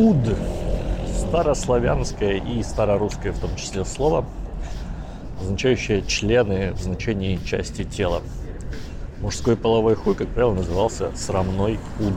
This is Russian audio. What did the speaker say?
Уд. Старославянское и старорусское в том числе слово, означающее члены в значении части тела. Мужской половой хуй, как правило, назывался срамной уд.